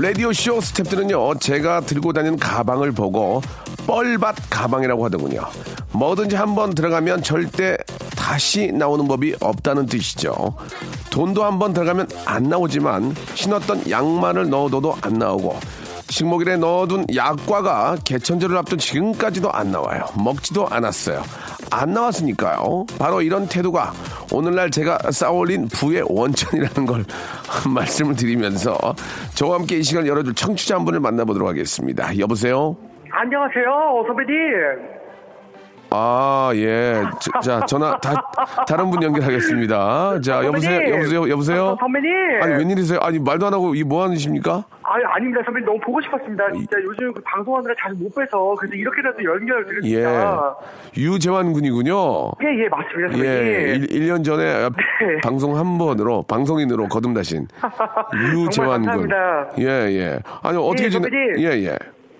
라디오쇼 스탭들은요, 제가 들고 다니는 가방을 보고 뻘밭 가방이라고 하더군요. 뭐든지 한번 들어가면 절대 다시 나오는 법이 없다는 뜻이죠. 돈도 한번 들어가면 안 나오지만 신었던 양말을 넣어둬도 안 나오고 식목일에 넣어둔 약과가 개천절을 앞둔 지금까지도 안 나와요. 먹지도 않았어요. 안 나왔으니까요. 바로 이런 태도가 오늘날 제가 쌓아올린 부의 원천이라는 걸 말씀을 드리면서 저와 함께 이 시간 열어줄 청취자 한 분을 만나보도록 하겠습니다. 여보세요? 안녕하세요, 선배님. 아, 예. 자, 자, 전화, 다, 다른 분 연결하겠습니다. 자, 여보세요? 선배님. 여보세요? 여보세요? 아, 선배님. 아니, 웬일이세요? 아니, 말도 안 하고, 이 뭐 하시십니까? 아니, 아닙니다, 선배님. 너무 보고 싶었습니다. 진짜 요즘 그 방송하느라 자주 못 뵈서. 그래서 이렇게라도 연결 예. 드렸습니다. 유재환 군이군요. 예, 예, 맞습니다, 선배님. 예, 1, 년 전에 방송 한 번으로, 방송인으로 거듭나신 유재환 군. 감사합니다. 예, 예. 아니, 어떻게 예, 지내. 예, 예.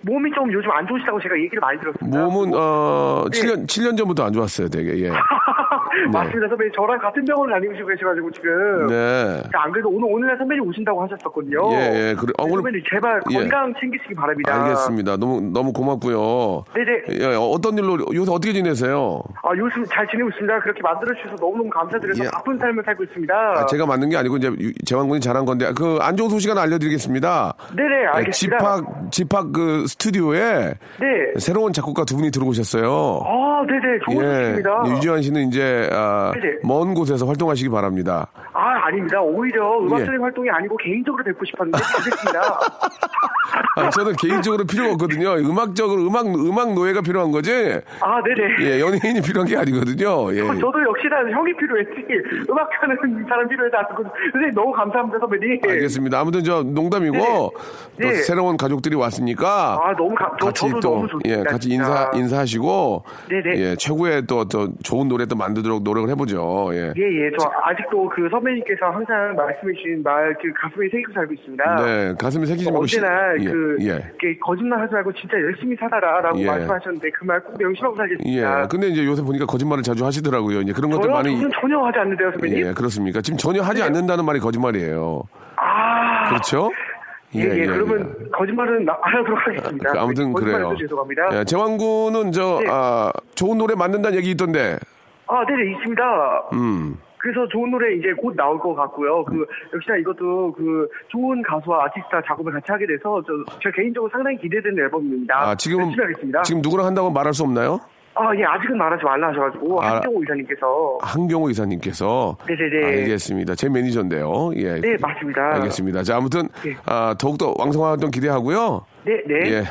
몸이 좀 요즘 안 좋으시다고 제가 얘기를 많이 들었습니다. 몸은, 어, 네. 7년, 7년 전부터 안 좋았어요, 되게, 예. 맞습니다, 선배님. 저랑 같은 병원을 다니시고 계셔가지고 지금. 네. 안 그래도 오늘, 오늘날 선배님 오신다고 하셨었거든요. 예, 예. 그래. 어, 오늘- 선배님 제발 예. 건강 챙기시기 바랍니다. 알겠습니다. 너무, 너무 고맙고요. 네네. 예, 어떤 일로, 요새 어떻게 지내세요? 아, 요즘 잘 지내고 있습니다. 그렇게 만들어 주셔서 너무너무 감사드려서 예. 바쁜 삶을 살고 있습니다. 아, 제가 만든 게 아니고 이제 유- 재환군이 잘한 건데 그 안 좋은 소식 하나 알려드리겠습니다. 네네, 예, 알겠습니다. 집합 집합 그 스튜디오에 네. 새로운 작곡가 두 분이 들어오셨어요. 아, 네네. 좋은 소식입니다. 예, 유지환 씨는 이제 아. 먼 곳에서 활동하시기 바랍니다. 아, 아닙니다. 오히려 음악적인 예. 활동이 아니고 개인적으로 뵙고 싶었는데 잘됐습니다. 아, 저는 개인적으로 필요가 없거든요. 음악적으로 음악 음악 노예가 필요한 거지. 아, 네네. 예, 연예인이 필요한 게 아니거든요. 예. 어, 저도 역시나 형이 필요했지. 음악하는 사람 필요해서 선생님 너무 감사합니다, 선배님. 알겠습니다. 아무튼 저 농담이고 네. 또 네. 새로운 가족들이 왔으니까 아, 너무 감, 저, 같이 또. 예, 같이. 인사 인사하시고 네네. 예, 최고의 또, 또 좋은 노래 또 만들도록 노력을 해보죠. 예. 예, 예. 저 아직도 그 선배님께서 항상 말씀해주신 말, 그 가슴에 새기고 살고 있습니다. 네, 가슴에 새기지 말고 시- 언제나 예, 그 예. 이렇게 거짓말 하지 말고 진짜 열심히 살아라라고 예. 말씀하셨는데 그 말 꼭 명심하고 예. 살겠습니다. 근데 이제 요새 보니까 거짓말을 자주 하시더라고요. 이제 그런 것들? 많이 저는 전혀 하지 않는데요, 선배님. 예, 그렇습니까? 지금 전혀 하지 네. 않는다는 말이 거짓말이에요. 아, 그렇죠? 예, 예, 그러면 거짓말은 나- 안 하도록 하겠습니다. 그 아무튼 그래요. 죄송합니다. 예, 재환군은 저 네. 아, 좋은 노래 만든다는 얘기 있던데. 아, 네네, 있습니다. 음. 그래서 좋은 노래 이제 곧 나올 것 같고요. 그, 역시나 이것도 그 좋은 가수와 아티스트와 작업을 같이 하게 돼서 저, 저 개인적으로 상당히 기대되는 앨범입니다. 아, 열심히 하겠습니다. 지금 누구랑 한다고 말할 수 없나요? 아, 예, 아직은 말하지 말라 하셔가지고, 아. 한정호 이사님께서. 한경호 이사님께서 네네네. 알겠습니다. 제 매니저인데요. 예. 네, 맞습니다. 알겠습니다. 자, 아무튼 네. 아, 더욱더 왕성한 활동 기대하고요. 네, 네. 예.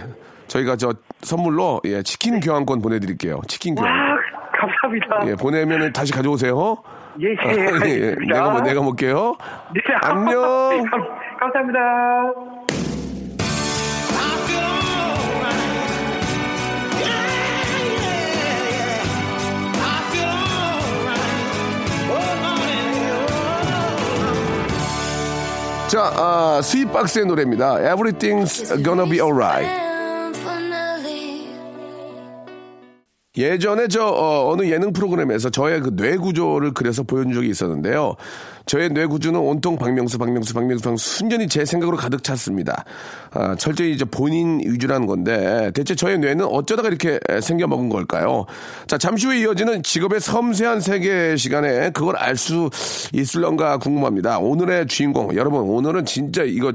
저희가 저 선물로 예, 치킨 교환권 보내드릴게요. 치킨 와, 교환권. 감사합니다. 예, 보내면 다시 가져오세요. 예, 예, 아, 예, 알겠습니다. 내가 뭐 내가 먹게요. 네, 안녕. 감, 감사합니다. 자, 아, 스윗박스의 노래입니다. Everything's gonna be alright. 예전에 저 어, 느 예능 프로그램에서 저의 그 뇌 구조를 그려서 보여준 적이 있었는데요. 저의 뇌 구조는 온통 박명수, 박명수, 박명수, 박명수 순전히 제 생각으로 가득 찼습니다. 아, 철저히 이제 본인 위주라는 건데 대체 저의 뇌는 어쩌다가 이렇게 생겨 먹은 걸까요? 자 잠시 후에 이어지는 직업의 섬세한 세계 시간에 그걸 알 수 있을런가 궁금합니다. 오늘의 주인공 여러분 오늘은 진짜 이거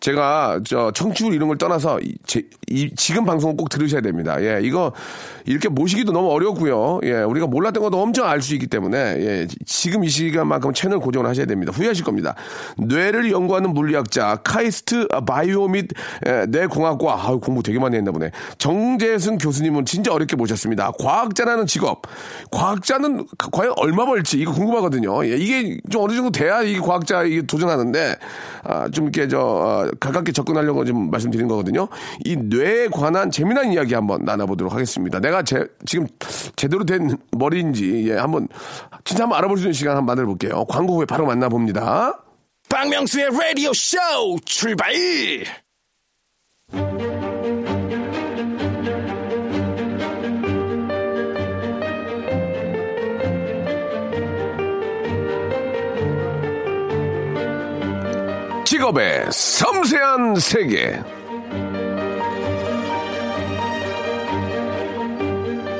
제가 저 청취율 이런 걸 떠나서 이, 제, 이, 지금 방송을 꼭 들으셔야 됩니다. 예, 이거 이렇게 모시기도 너무 어렵고요. 예, 우리가 몰랐던 것도 엄청 알 수 있기 때문에 예, 지금 이 시간만큼 채널 고정을 하셔야 됩니다. 후회하실 겁니다. 뇌를 연구하는 물리학자 카이스트 바이오 및 예, 뇌공학과 아, 공부 되게 많이 했나 보네. 정재승 교수님은 진짜 어렵게 모셨습니다. 과학자라는 직업. 과학자는 과연 얼마 벌지 이거 궁금하거든요. 예, 이게 좀 어느 정도 돼야 이게 과학자 이게 도전하는데 아, 좀 이렇게 저 어, 가깝게 접근하려고 좀 말씀드린 거거든요. 이 뇌에 관한 재미난 이야기 한번 나눠보도록 하겠습니다. 내가 제, 지금 제대로 된 머리인지 예, 한번 진짜 한번 알아볼 수 있는 시간 한번 만들어 볼게요. 광고 후에 바로 만나봅니다. 박명수의 라디오 쇼 출발! 직업의 섬세한 세계.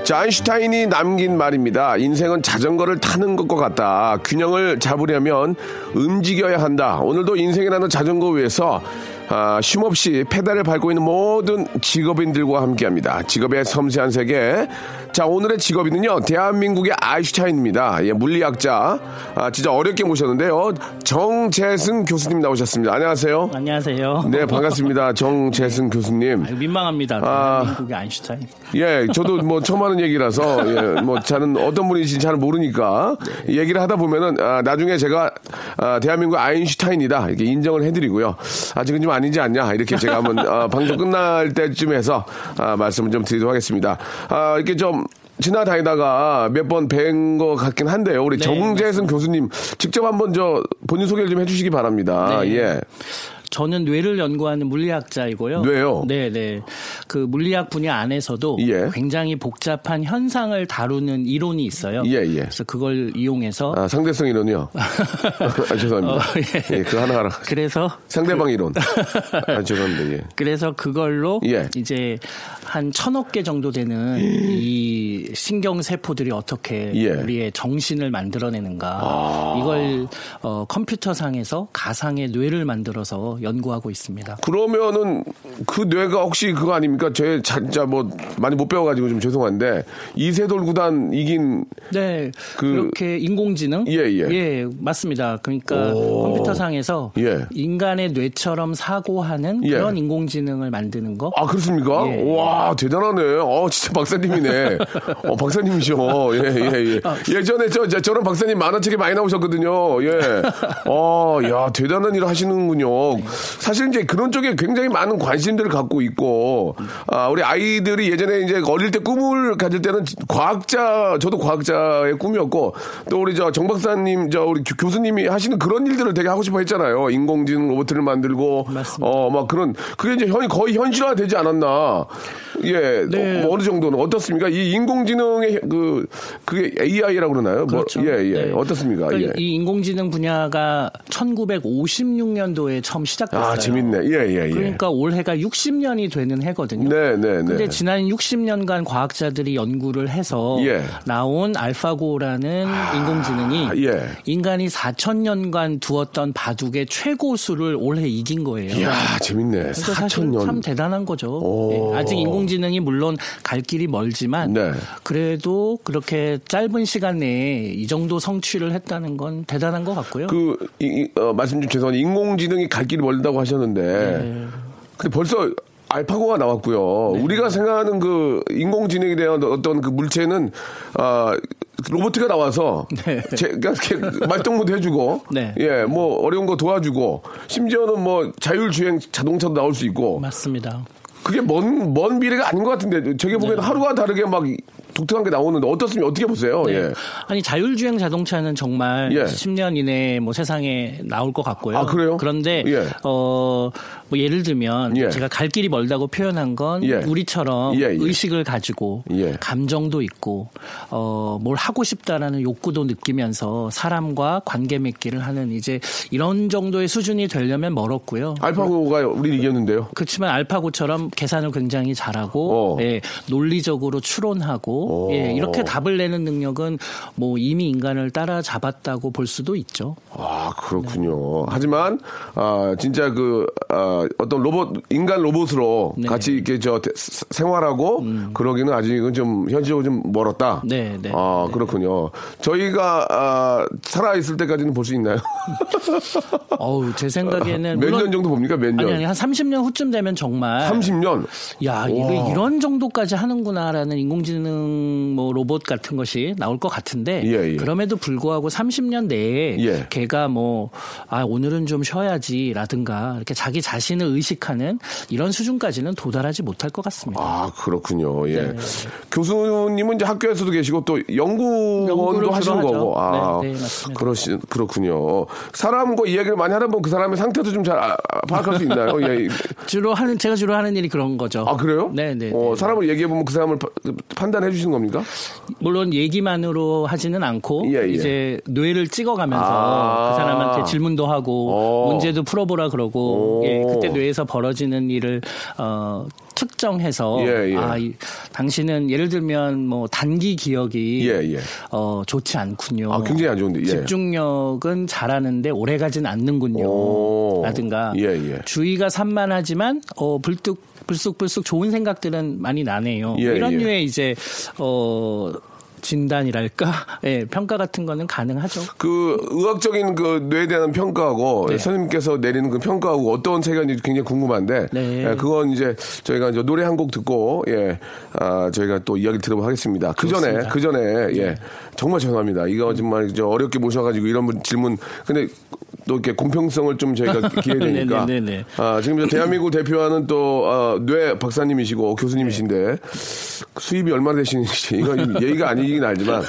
자, 아인슈타인이 남긴 말입니다. 인생은 자전거를 타는 것과 같다. 균형을 잡으려면 움직여야 한다. 오늘도 인생이라는 자전거 위에서 아, 쉼없이 페달을 밟고 있는 모든 직업인들과 함께합니다. 직업의 섬세한 세계. 자, 오늘의 직업인은요, 대한민국의 아인슈타인입니다. 예, 물리학자. 아, 진짜 어렵게 모셨는데요. 정재승 교수님 나오셨습니다. 안녕하세요. 안녕하세요. 네, 반갑습니다. 정재승 교수님. 아유, 민망합니다. 아. 대한민국의 아인슈타인. 예, 저도 뭐 처음 하는 얘기라서, 예, 뭐 저는 어떤 분인지 잘 모르니까 얘기를 하다 보면은, 아, 나중에 제가, 아, 대한민국 아인슈타인이다. 이렇게 인정을 해드리고요. 아직은 좀 아니지 않냐. 이렇게 제가 한번, 아, 방송 끝날 때쯤 해서, 아, 말씀을 좀 드리도록 하겠습니다. 아, 이렇게 좀, 지나다니다가 몇 번 뵌 것 같긴 한데요. 우리 네, 정재승 교수님 직접 한번 저 본인 소개를 좀 해주시기 바랍니다. 네. 예. 저는 뇌를 연구하는 물리학자이고요. 뇌요? 네, 네. 그 물리학 분야 안에서도 예. 굉장히 복잡한 현상을 다루는 이론이 있어요. 예, 예. 그래서 그걸 이용해서 아, 상대성 이론이요. 아, 죄송합니다. 어, 예. 예. 그거 하나 하라. 그래서 상대방 이론. 아, 죄송합니다. 예. 그래서 그걸로 예. 이제 한 천억 개 정도 되는 이 신경 세포들이 어떻게 예. 우리의 정신을 만들어내는가 이걸 어, 컴퓨터 상에서 가상의 뇌를 만들어서 연구하고 있습니다. 그러면은 그 뇌가 혹시 그거 아닙니까? 제 진짜 뭐 많이 못 배워가지고 좀 죄송한데 이세돌 구단 이긴 네, 그- 그, 렇게 인공지능, 예, 예. 맞습니다. 그러니까 오. 컴퓨터 상에서 예. 인간의 뇌처럼 사고하는 예. 그런 인공지능을 만드는 거. 아 그렇습니까? 예. 와 대단하네. 어 진짜 박사님이네. 어 박사님이셔. 예예 예, 아. 예전에 저, 저 저런 박사님 만화책에 많이 나오셨거든요. 예. 어야 대단한 일을 하시는군요. 사실 이제 그런 쪽에 굉장히 많은 관심들을 갖고 있고 아 우리 아이들이 예전에 이제 어릴 때 꿈을 가질 때는 과학자 저도 과학자의 꿈이었고 또 우리 저 정 박사님 저 우리 교- 교수님이 하시는 그런 일들을 되게 하고 싶어 했잖아요. 인공지능 로봇을 만들고. 어 막 그런 그게 이제 현 거의 현실화 되지 않았나. 예. 네. 어, 뭐 어느 정도는 어떻습니까? 이 인공지능의 그 그게 AI라고 그러나요? 그렇죠. 뭐, 예, 예. 네. 어떻습니까? 그러니까 예. 이 인공지능 분야가 1956년도에 처음 시작 됐어요. 아, 재밌네. 예, 예, 예. 그러니까 올해가 60년이 되는 해거든요. 네, 네, 네. 근데 지난 60년간 과학자들이 연구를 해서 예. 나온 알파고라는 인공지능이 예. 인간이 4천년간 두었던 바둑의 최고 수를 올해 이긴 거예요. 이야, 재밌네. 그래서 사실 4천 년. 참 대단한 거죠. 오. 예, 아직 인공지능이 물론 갈 길이 멀지만 네. 그래도 그렇게 짧은 시간 내에 이 정도 성취를 했다는 건 대단한 것 같고요. 그, 이, 이, 어, 말씀 좀 죄송한데, 인공지능이 갈 길이 멀 다고 하셨는데, 네. 근데 벌써 알파고가 나왔고요. 네. 우리가 생각하는 그 인공지능에 대한 어떤 그 물체는, 아, 로봇가 나와서, 네. 제, 그러니까 이렇게 말동무도 해주고, 네. 예, 뭐 어려운 거 도와주고, 심지어는 뭐 자율주행 자동차도 나올 수 있고, 맞습니다. 그게 먼, 먼 미래가 아닌 것 같은데, 저게 보면 네. 하루가 다르게 막 독특한 게 나오는데 어떻습니까? 어떻게 보세요? 네. 예. 아니 자율주행 자동차는 정말 예. 10년 이내에 뭐 세상에 나올 것 같고요. 아, 그래요? 그런데 예. 어, 뭐 예를 들면 예. 제가 갈 길이 멀다고 표현한 건 예. 우리처럼 예, 예. 의식을 가지고 예. 감정도 있고 어, 뭘 하고 싶다라는 욕구도 느끼면서 사람과 관계 맺기를 하는 이제 이런 정도의 수준이 되려면 멀었고요. 알파고가 우리 이겼는데요. 그렇지만 알파고처럼 계산을 굉장히 잘하고 어. 예, 논리적으로 추론하고 어. 예, 이렇게 답을 내는 능력은 뭐 이미 인간을 따라잡았다고 볼 수도 있죠. 아, 그렇군요. 하지만, 아, 진짜 그, 아, 어떤 로봇, 인간 로봇으로 네. 음. 같이 이렇게 저 생활하고 그러기는 아직은 좀 현실적으로 좀 멀었다. 네, 네. 아, 그렇군요. 저희가, 아, 살아 있을 때까지는 볼 수 있나요? 어우, 제 생각에는 몇 년 정도 봅니까? 몇 년? 아니 아니 한 30년 후쯤 되면 정말 30년? 야, 이거 이런 정도까지 하는구나라는 인공지능 뭐 로봇 같은 것이 나올 것 같은데 예, 예. 그럼에도 불구하고 30년 내에 예. 걔가 뭐 아, 오늘은 좀 쉬어야지라든가 이렇게 자기 자신을 의식하는 이런 수준까지는 도달하지 못할 것 같습니다. 아, 그렇군요. 예. 네. 교수님은 이제 학교에서도 계시고 또 연구원도 하시는. 거고. 아, 네, 네. 그러시, 그렇군요. 사람과 이야기를 많이 하다 보면 그 사람의 상태도 좀잘 아, 파악할 수 있나요? 예. 주로 하는 제가 주로 하는 일이 그런 거죠. 아, 그래요? 네, 네. 어, 네. 사람을 얘기해 보면 그 사람을 파- 판단해 주시는 겁니까? 물론 얘기만으로 하지는 않고 예, 예. 이제 뇌를 찍어가면서 아. 그 사람한테 질문도 하고 어. 문제도 풀어보라 그러고 오. 예, 그때 뇌에서 벌어지는 일을 어, 특정해서 예, 예. 아, 이, 당신은 예를 들면 뭐 단기 기억이 예, 예. 어, 좋지 않군요. 아, 굉장히 안 좋은데, 예. 집중력은 잘하는데 오래 가진 않는군요. 오. 라든가 예, 예. 주의가 산만하지만 어, 불뚝 불쑥불쑥 좋은 생각들은 많이 나네요. 예, 이런 예. 류의 이제 어 진단이랄까, 예, 평가 같은 거는 가능하죠. 그 의학적인 그 뇌에 대한 평가하고 네. 선생님께서 내리는 그 평가하고 어떤 차이가 있는지 굉장히 궁금한데 네. 예, 그건 이제 저희가 이제 노래 한 곡 듣고 예 아, 저희가 또 이야기 들어보도록 하겠습니다. 그 전에. 그 전에 예 정말 죄송합니다. 이거 정말 이제 어렵게 모셔가지고 이런 분 질문 근데 또 이렇게 공평성을 좀 저희가 기회 되니까 네, 네, 네, 네. 아, 지금 대한민국 대표하는 또, 어, 뇌 박사님이시고 교수님이신데 수입이 얼마나 되시는지 이건 예의가 아니긴 알지만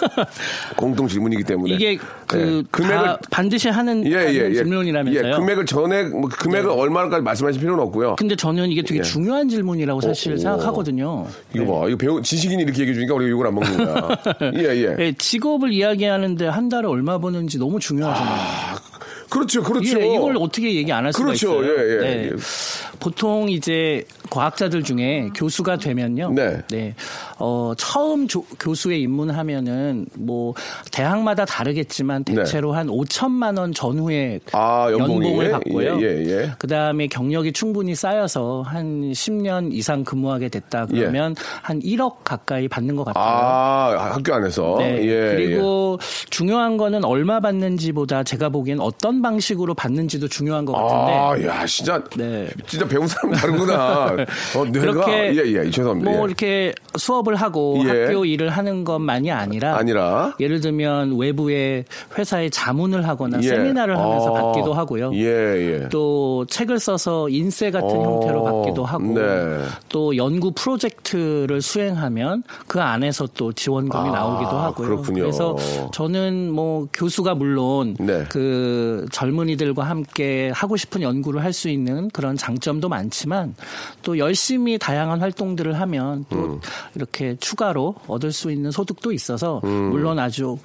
공통 질문이기 때문에 이게 그 예, 다 반드시 하는, 예, 예, 하는 예. 질문이라면서요. 네. 예, 금액을 전액 뭐 금액을 얼마까지 말씀하실 필요는 없고요. 근데 저는 이게 되게 예. 중요한 질문이라고 사실 오. 생각하거든요. 이거 봐, 이거 배우 지식인이 이렇게 얘기해 주니까 우리가 욕을 안 먹는 거야. 예, 예. 예, 직업을 이야기하는데 한 달에 얼마 버는지 너무 중요하잖아요. 그렇죠, 그렇죠. 예, 이걸 어떻게 얘기 안 할 수가 그렇죠. 있어요? 예, 예, 네. 예. 보통 이제 과학자들 중에 교수가 되면요. 네. 어, 처음 조- 교수에 입문하면은 뭐 대학마다 다르겠지만 대체로 한 5천만 원 전후에 네. 아? 연봉을 받고요. 예, 예, 예. 그다음에 경력이 충분히 쌓여서 한 10년 이상 근무하게 됐다 그러면 한 1억 가까이 받는 것 같아요. 예. 아, 학교 안에서. 네. 예, 그리고 중요한 거는 얼마 받는지보다 제가 보기엔 어떤 방식으로 받는지도 중요한 것 같은데. 아, 야, 진짜, 네. 진짜 배운 사람 다르구나. 어, 내가, 그렇게 예, 예, 죄송합니다. 뭐 예. 이렇게 수업을 하고 예. 학교 일을 하는 것만이 아니라 아니라. 예를 들면 외부의 회사에 자문을 하거나 예. 세미나를 하면서 아, 받기도 하고요. 예, 예. 또 책을 써서 인쇄 같은 어, 형태로 받기도 하고 네. 또 연구 프로젝트를 수행하면 그 안에서 또 지원금이 아, 나오기도 하고요. 그렇군요. 래서 저는 뭐 교수가 물론 네. 그 젊은이들과 함께 하고 싶은 연구를 할 수 있는 그런 장점도 많지만 또 열심히 다양한 활동들을 하면 또 음. 이렇게 추가로 얻을 수 있는 소득도 있어서 음. 물론 아주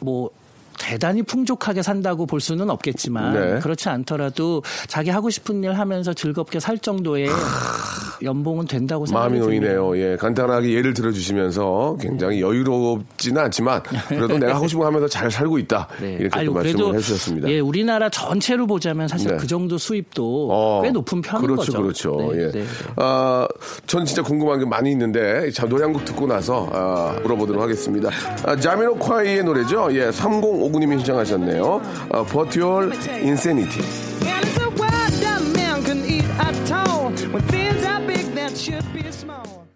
뭐 대단히 풍족하게 산다고 볼 수는 없겠지만 네. 그렇지 않더라도 자기 하고 싶은 일 하면서 즐겁게 살 정도의 연봉은 된다고 마음이 생각이 듭니다. 놓이네요. 예, 간단하게 예를 들어주시면서 굉장히 여유롭지는 않지만 그래도 내가 하고 싶은 거 하면서 잘 살고 있다. 네. 이렇게 아유, 또 말씀을 해주셨습니다. 예, 우리나라 전체로 보자면 사실 네. 그 정도 수입도 어, 꽤 높은 편인 그렇죠, 거죠. 그렇죠. 네, 예. 네. 아, 전 진짜 궁금한 게 많이 있는데, 자, 노래 한 곡 듣고 나서, 아, 물어보도록 하겠습니다. 아, 자미로콰이의 노래죠. 예, 3059님이 신청하셨네요. 아, 버티올 인세니티.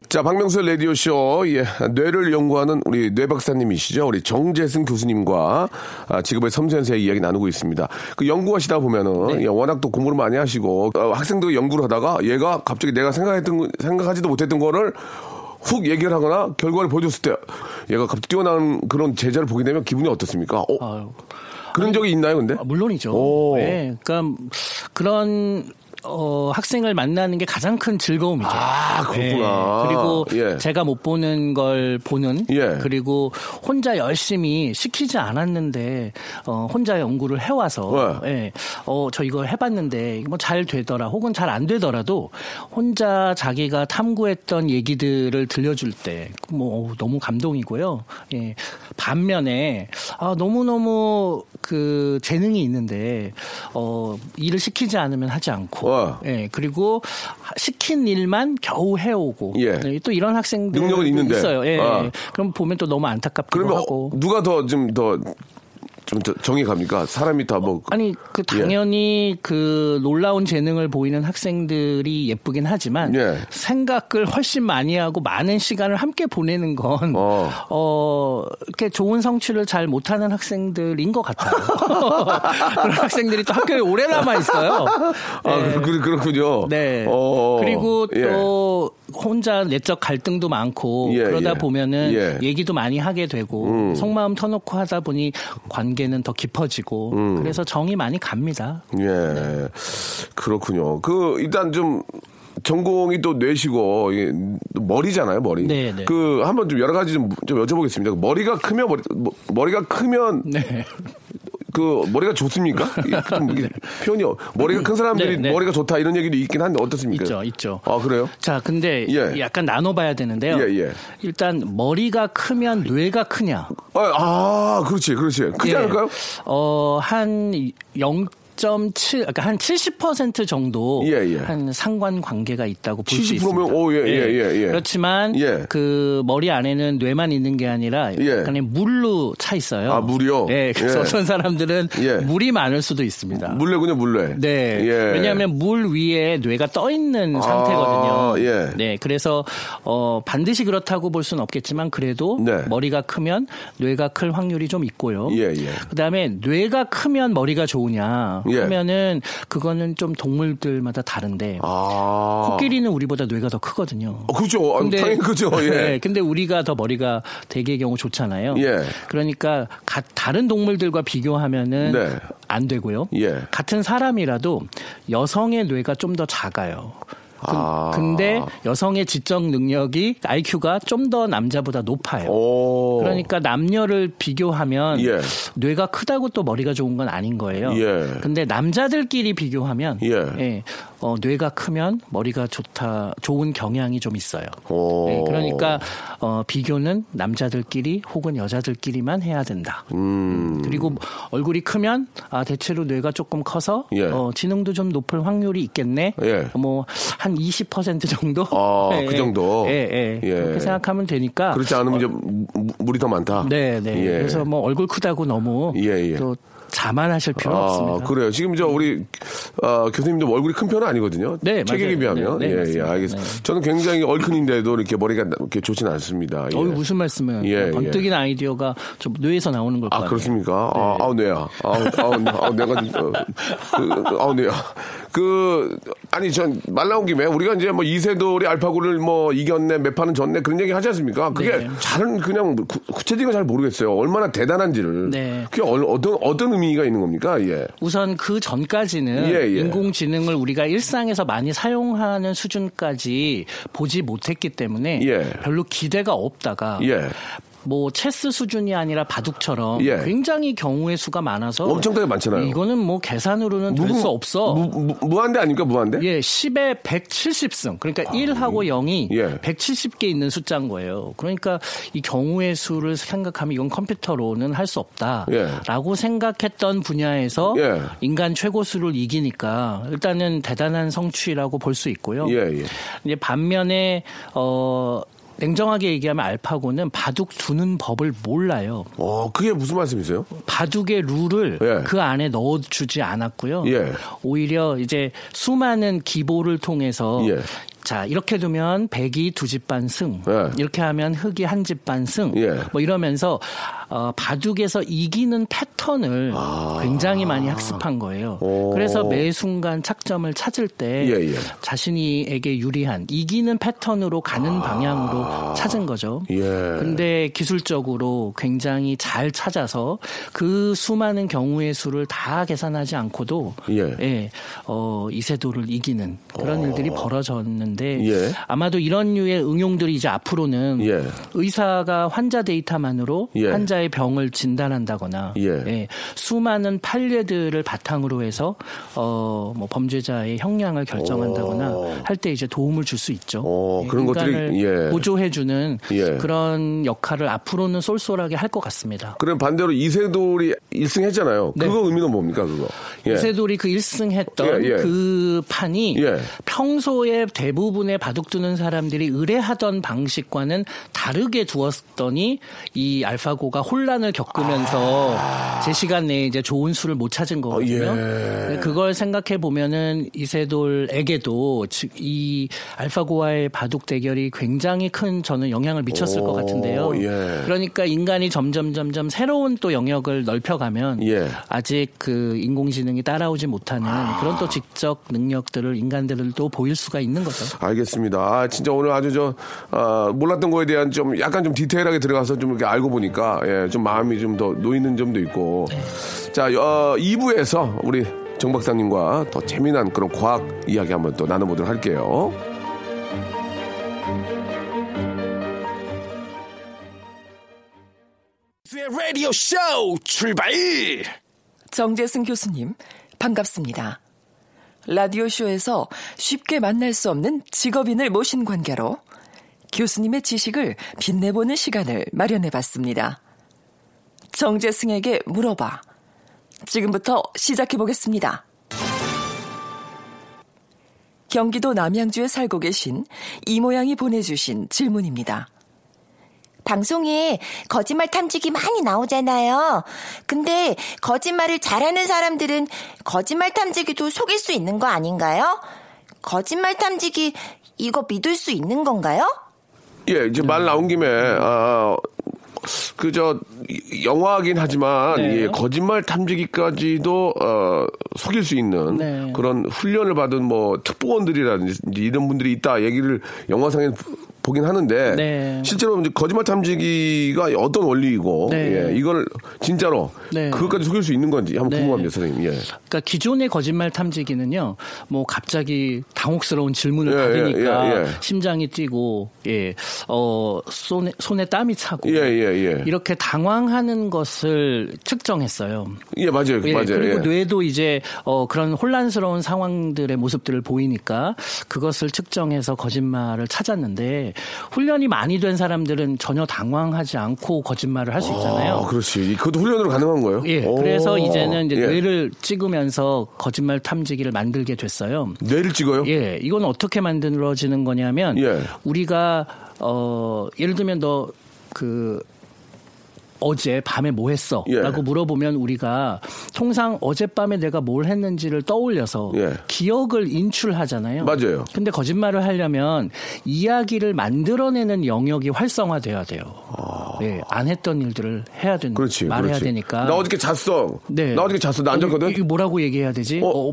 자, 박명수의 라디오쇼, 예, 뇌를 연구하는 우리 뇌 박사님이시죠. 우리 정재승 교수님과 아, 직업의 섬세한세의 이야기 나누고 있습니다. 그 연구하시다 보면은, 네. 예, 워낙 또 공부를 많이 하시고, 어, 학생들 연구를 하다가 얘가 갑자기 내가 생각했던, 거- 생각하지도 못했던 거를 훅 얘기를 하거나 결과를 보여줬을 때 얘가 갑자기 뛰어나는 그런 제자를 보게 되면 기분이 어떻습니까? 어, 아유, 그런 적이 있나요, 근데? 아, 물론이죠. 오. 네, 그러니까 그런 어, 학생을 만나는 게 가장 큰 즐거움이죠. 아, 그렇구나. 네, 그리고 예. 제가 못 보는 걸 보는 예. 그리고 혼자 열심히 시키지 않았는데 어, 혼자 연구를 해 와서 예. 어, 저 이거 해 봤는데 뭐 잘 되더라 혹은 잘 안 되더라도 혼자 자기가 탐구했던 얘기들을 들려줄 때 뭐 너무 감동이고요. 예. 반면에 아, 너무너무 그 재능이 있는데 어, 일을 시키지 않으면 하지 않고 와. 예, 그리고 시킨 일만 겨우 해오고 예. 네, 또 이런 학생들 능력은 있는데. 있어요. 예, 아. 예. 그럼 보면 또 너무 안타깝기도 그러면 하고. 어, 누가 더 좀 더 좀 정이 갑니까? 사람이 다 뭐. 아니 그 당연히 그 놀라운 재능을 보이는 학생들이 예쁘긴 하지만 예. 생각을 훨씬 많이 하고 많은 시간을 함께 보내는 건 어. 어. 이렇게 좋은 성취를 잘 못하는 학생들인 것 같아요. 그런 학생들이 또 학교에 오래 남아 있어요. 아, 예. 그, 그, 그렇군요. 네. 어, 그리고 예. 또 혼자 내적 갈등도 많고 예, 그러다 예. 보면은 예. 음. 얘기도 많이 하게 되고 속마음 터놓고 하다 보니 관계는 더 깊어지고 음. 그래서 정이 많이 갑니다. 예. 그렇군요. 그, 일단 좀, 전공이 또 뇌시고, 머리잖아요, 머리. 네, 네. 그, 한번 좀 여러 가지 좀, 좀 여쭤보겠습니다. 머리가 크면, 머리, 뭐, 머리가 크면, 네. 그, 머리가 좋습니까? 이게 표현이, 머리가 큰 사람들이 네, 네. 머리가 좋다 이런 얘기도 있긴 한데 어떻습니까? 있죠, 있죠. 아, 그래요? 자, 근데 예. 약간 나눠봐야 되는데요. 예, 예. 일단 머리가 크면 뇌가 크냐? 아, 아, 그렇지, 그렇지. 크지 예. 않을까요? 어, 한 0.7, 그러니까 한 70% 정도 예, 예. 한 상관 관계가 있다고 볼수70% 있습니다. 면, 오, 예, 예, 예, 예. 그렇지만 예. 그 머리 안에는 뇌만 있는 게 아니라 예. 약간의 물로 차 있어요. 아, 물이요? 네, 그래서 예. 어떤 사람들은 예. 물이 많을 수도 있습니다. 물레군요, 물레. 네. 예. 왜냐하면 물 위에 뇌가 떠 있는 상태거든요. 예. 네. 그래서 어 반드시 그렇다고 볼 수는 없겠지만 그래도 네. 머리가 크면 뇌가 클 확률이 좀 있고요. 예, 예. 그다음에 뇌가 크면 머리가 좋으냐 예. 하면은 그거는 좀 동물들마다 다른데 아. 코끼리는 우리보다 뇌가 더 크거든요. 어, 그죠. 아, 당연히 그죠. 예. 네, 근데 우리가 더 머리가 대개의 경우 좋잖아요. 예. 그러니까 가- 다른 동물들과 비교하면은 네. 안 되고요. 예. 같은 사람이라도 여성의 뇌가 좀 더 작아요. 그- 아. 근데 여성의 지적 능력이 IQ가 좀 더 남자보다 높아요. 오. 그러니까 남녀를 비교하면 예. 뇌가 크다고 또 머리가 좋은 건 아닌 거예요. 예. 근데 남자들끼리 비교하면 예. 어, 뇌가 크면 머리가 좋다 좋은 경향이 좀 있어요. 오. 네, 그러니까 어, 비교는 남자들끼리 혹은 여자들끼리만 해야 된다. 음. 그리고 얼굴이 크면 아 대체로 뇌가 조금 커서 예. 어, 지능도 좀 높을 확률이 있겠네. 예. 뭐한 20% 정도. 아, 예, 그 정도? 예, 예. 예. 그렇게 생각하면 되니까. 그렇지 않으면 이제 무- 물이 더 많다. 네, 네. 예. 그래서 뭐 얼굴 크다고 너무 예, 예. 또 자만하실 필요 아, 없습니다. 그래요. 지금 저 우리 어, 교수님도 얼굴이 큰 편은 아니거든요. 네, 체격에 맞아요. 비하면. 네, 네, 예, 예. 알겠습니다. 네. 저는 굉장히 얼큰인데도 이렇게 머리가 이렇게 좋지는 않습니다. 예. 어이 무슨 말씀을 예, 번뜩이는 아이디어가 좀 뇌에서 나오는 걸 아, 그렇습니까? 네. 아, 아우, 뇌야. 아우, 아우, 아우, 내가, 좀, 어, 그, 아우, 뇌야. 그, 아니, 전, 말 나온 김에, 우리가 이제 뭐 이세돌이 알파고를 뭐 이겼네, 몇 판은 졌네, 그런 얘기 하지 않습니까? 그게 네. 잘은 그냥 구, 구체적인 걸잘 모르겠어요. 얼마나 대단한지를. 네. 그게 얼- 어떤, 어떤 의미가 있는 겁니까? 예. 우선 그 전까지는 예, 예. 인공지능을 우리가 일상에서 많이 사용하는 수준까지 보지 못했기 때문에 예. 별로 기대가 없다가 예. 뭐 체스 수준이 아니라 바둑처럼 예. 굉장히 경우의 수가 많아서 엄청나게 많잖아요. 이거는 뭐 계산으로는 될 수 없어. 무, 무, 무한대 아닙니까? 무한대? 예, 10에 170승. 그러니까 1하고 0이 아, 예. 170개 있는 숫자인 거예요. 그러니까 이 경우의 수를 생각하면 이건 컴퓨터로는 할 수 없다라고 생각했던 분야에서 예. 인간 최고수를 이기니까 일단은 대단한 성취라고 볼 수 있고요. 예, 예. 이제 반면에 어 냉정하게 얘기하면 알파고는 바둑 두는 법을 몰라요. 어, 그게 무슨 말씀이세요? 바둑의 룰을 예. 그 안에 넣어주지 않았고요. 예. 오히려 이제 수많은 기보를 통해서 예. 자 이렇게 두면 백이 두 집 반 승, 예. 이렇게 하면 흑이 한 집 반 승, 예. 뭐 이러면서 어, 바둑에서 이기는 패턴을 굉장히 많이 학습한 거예요. 아. 오. 그래서 매 순간 착점을 찾을 때 예, 예. 자신이에게 유리한 이기는 패턴으로 가는 방향으로 찾은 거죠. 아. 예. 근데 기술적으로 굉장히 잘 찾아서 그 수많은 경우의 수를 다 계산하지 않고도 예. 어, 이세도를 이기는 그런 일들이 벌어졌는데 예. 아마도 이런 류의 응용들이 이제 앞으로는 예. 의사가 환자 데이터만으로 예. 환자의 병을 진단한다거나 예. 수많은 판례들을 바탕으로 해서 어, 뭐 범죄자의 형량을 결정한다거나 할 때 이제 도움을 줄 수 있죠. 오, 예, 그런 것들이, 예. 보조해주는 예. 그런 역할을 앞으로는 쏠쏠하게 할 것 같습니다. 그럼 반대로 이세돌이 1승 했잖아요. 네. 그거 의미는 뭡니까, 그거? 예. 이세돌이 그 1승 했던 예, 예. 그 판이 예. 평소에 대부분의 바둑 두는 사람들이 의뢰하던 방식과는 다르게 두었더니 이 알파고가 혼란을 겪으면서 제 시간 내에 이제 좋은 수를 못 찾은 거거든요. 아. 예. 그걸 생각해 보면은 이세돌에게도 즉 이 알파고와의 바둑 대결이 굉장히 큰 저는 영향을 미쳤을 오, 것 같은데요. 예. 그러니까 인간이 점점 점점 새로운 또 영역을 넓혀가면 예. 아직 그 인공지능이 따라오지 못하는 그런 또 직접 능력들을 인간들도 보일 수가 있는 거죠. 알겠습니다. 아, 진짜 오늘 아주 저, 아, 몰랐던 거에 대한 좀 약간 좀 디테일하게 들어가서 좀 이렇게 알고 보니까, 예, 좀 마음이 좀 더 놓이는 점도 있고. 자, 어, 2부에서 우리 정 박사님과 더 재미난 그런 과학 이야기 한번 또 나눠보도록 할게요. 라디오 쇼 출발! 정재승 교수님, 반갑습니다. 라디오쇼에서 쉽게 만날 수 없는 직업인을 모신 관계로 교수님의 지식을 빛내보는 시간을 마련해 봤습니다. 정재승에게 물어봐. 지금부터 시작해 보겠습니다. 경기도 남양주에 살고 계신 이모양이 보내주신 질문입니다. 방송에 거짓말 탐지기 많이 나오잖아요. 근데 거짓말을 잘하는 사람들은 거짓말 탐지기도 속일 수 있는 거 아닌가요? 거짓말 탐지기 이거 믿을 수 있는 건가요? 예, 이제 말 나온 김에, 아, 그 저 영화긴 하지만 네. 예, 거짓말 탐지기까지도 어, 속일 수 있는 네. 그런 훈련을 받은 뭐 특보원들이라든지 이런 분들이 있다 얘기를 영화상에 보긴 하는데 네. 실제로 이제 거짓말 탐지기가 어떤 원리이고 네. 예, 이걸 진짜로 네. 그것까지 속일 수 있는 건지 한번 네. 궁금합니다, 선생님. 예. 그러니까 기존의 거짓말 탐지기는요, 뭐 갑자기 당혹스러운 질문을 예, 받으니까 예, 예, 예. 심장이 뛰고, 예, 어 손에 손에 땀이 차고, 예, 예, 예. 이렇게 당황하는 것을 측정했어요. 예, 맞아요, 예, 맞아요. 그리고 예. 뇌도 이제 어, 그런 혼란스러운 상황들의 모습들을 보이니까 그것을 측정해서 거짓말을 찾았는데 훈련이 많이 된 사람들은 전혀 당황하지 않고 거짓말을 할 수 있잖아요. 아, 그렇지. 그것도 훈련으로 가능한 거예요? 예, 오. 그래서 이제는 이제 예. 뇌를 찍으면서 거짓말 탐지기를 만들게 됐어요. 뇌를 찍어요? 예, 이건 어떻게 만들어지는 거냐면 예. 우리가 어 예를 들면 너그 어제 밤에 뭐 했어? 예. 라고 물어보면 우리가 통상 어젯밤에 내가 뭘 했는지를 떠올려서 예. 기억을 인출하잖아요. 맞아요. 근데 거짓말을 하려면 이야기를 만들어내는 영역이 활성화돼야 돼요. 예, 안 했던 일들을 해야 되는 아. 그렇지. 말해야 그렇지. 되니까. 나 어저께 잤어. 네. 나 어저께 잤어. 나안 잤거든? 이거 뭐라고 얘기해야 되지? 어,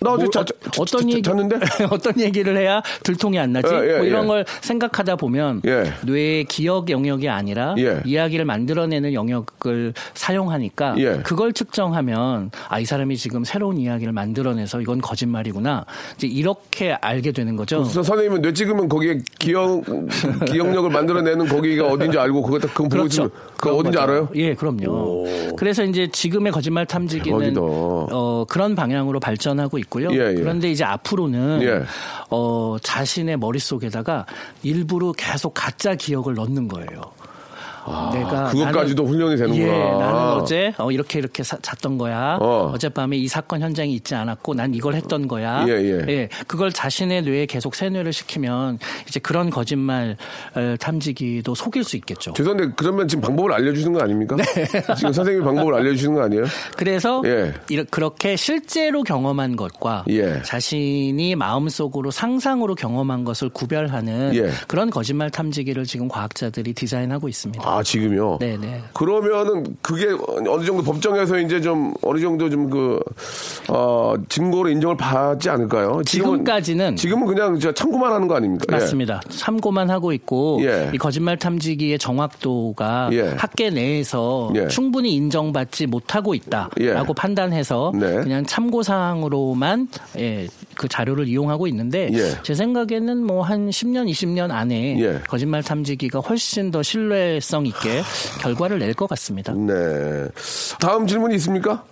나 어제 뭐, 자- 어, 자- 어떤 자- 얘기 잤는데? 어떤 얘기를 해야 들통이 안 나지? 예, 예, 뭐 이런 예. 걸 생각하다 보면 예. 뇌의 기억 영역이 아니라 예. 이야기를 만들어내는 영역을 사용하니까 예. 그걸 측정하면 아 이 사람이 지금 새로운 이야기를 만들어내서 이건 거짓말이구나. 이제 이렇게 알게 되는 거죠. 선- 선생님은 뇌 찍으면 거기에 기억 기억력을 만들어내는 거기가 어딘지 알고 그거 딱 그거 보고 그렇죠. 있으면 그거 어딘지 거죠. 알아요? 예, 그럼요. 그래서 이제 지금의 거짓말 탐지기는. 어, 그런 방향으로 발전하고 있고 요. 예, 예. 그런데 이제 앞으로는 예. 어, 자신의 머릿속에다가 일부러 계속 가짜 기억을 넣는 거예요. 내가 그것까지도 훈련이 되는구나. 예, 나는 어제 어, 이렇게 이렇게 사- 잤던 거야. 어. 어. 젯밤에이 사건 현장에 있지 않았고 난 이걸 했던 거야. 예, 예. 그걸 자신의 뇌에 계속 세뇌를 시키면 이제 그런 거짓말 어, 탐지기도 속일 수 있겠죠. 죄송한데 그러면 지금 방법을 알려주시는 거 아닙니까? 지금 선생님이 방법을 알려주시는 거 아니에요? 그래서 예. 이렇- 그렇게 실제로 경험한 것과 예. 자신이 마음속으로 상상으로 경험한 것을 구별하는 예. 그런 거짓말 탐지기를 지금 과학자들이 디자인하고 있습니다. 아 지금요? 네네. 그러면은 그게 어느 정도 법정에서 이제 좀 어느 정도 좀 그 어, 증거로 인정을 받지 않을까요? 지금은- 지금까지는 지금은 그냥 저 참고만 하는 거 아닙니까? 예. 맞습니다. 참고만 하고 있고 예. 이 거짓말 탐지기의 정확도가 예. 학계 내에서 예. 충분히 인정받지 못하고 있다라고 예. 판단해서 네. 그냥 참고 사항으로만 예, 그 자료를 이용하고 있는데 예. 제 생각에는 뭐 한 10년, 20년 안에 예. 거짓말 탐지기가 훨씬 더 신뢰성 있게 결과를 낼 것 같습니다. 네. 다음 질문이 있습니까?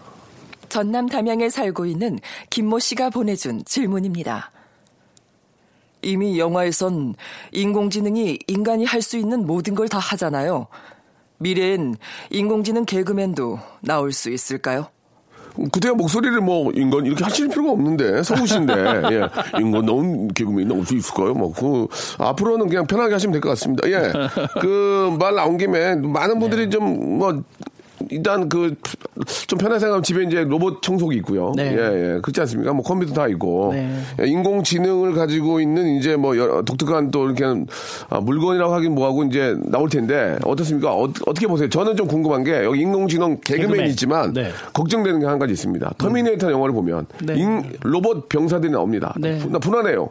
전남 담양에 살고 있는 김모 씨가 보내준 질문입니다. 이미 영화에선 인공지능이 인간이 할 수 있는 모든 걸 다 하잖아요. 미래엔 인공지능 개그맨도 나올 수 있을까요? 구태여 목소리를 뭐 인간 이렇게 하실 필요가 없는데 성우신데 예. 인간 나온 개그맨이 나올 수 있을까요? 뭐그 앞으로는 그냥 편하게 하시면 될 것 같습니다. 예. 그 말 나온 김에 많은 분들이 좀뭐 일단 그 좀 편하게 생각하면 집에 이제 로봇 청소기 있고요. 네. 예, 예. 그렇지 않습니까? 뭐 컴퓨터 다 있고. 네. 예, 인공지능을 가지고 있는 이제 뭐 여러 독특한 또 이렇게 아, 물건이라고 하긴 뭐하고 이제 나올 텐데 어떻습니까? 어, 떻게 보세요? 저는 좀 궁금한 게 여기 인공지능 개그맨이 개그맨. 있지만 네. 걱정되는 게 한 가지 있습니다. 터미네이터 영화를 보면 네. 인- 로봇 병사들이 나옵니다. 네. 나 불안해요.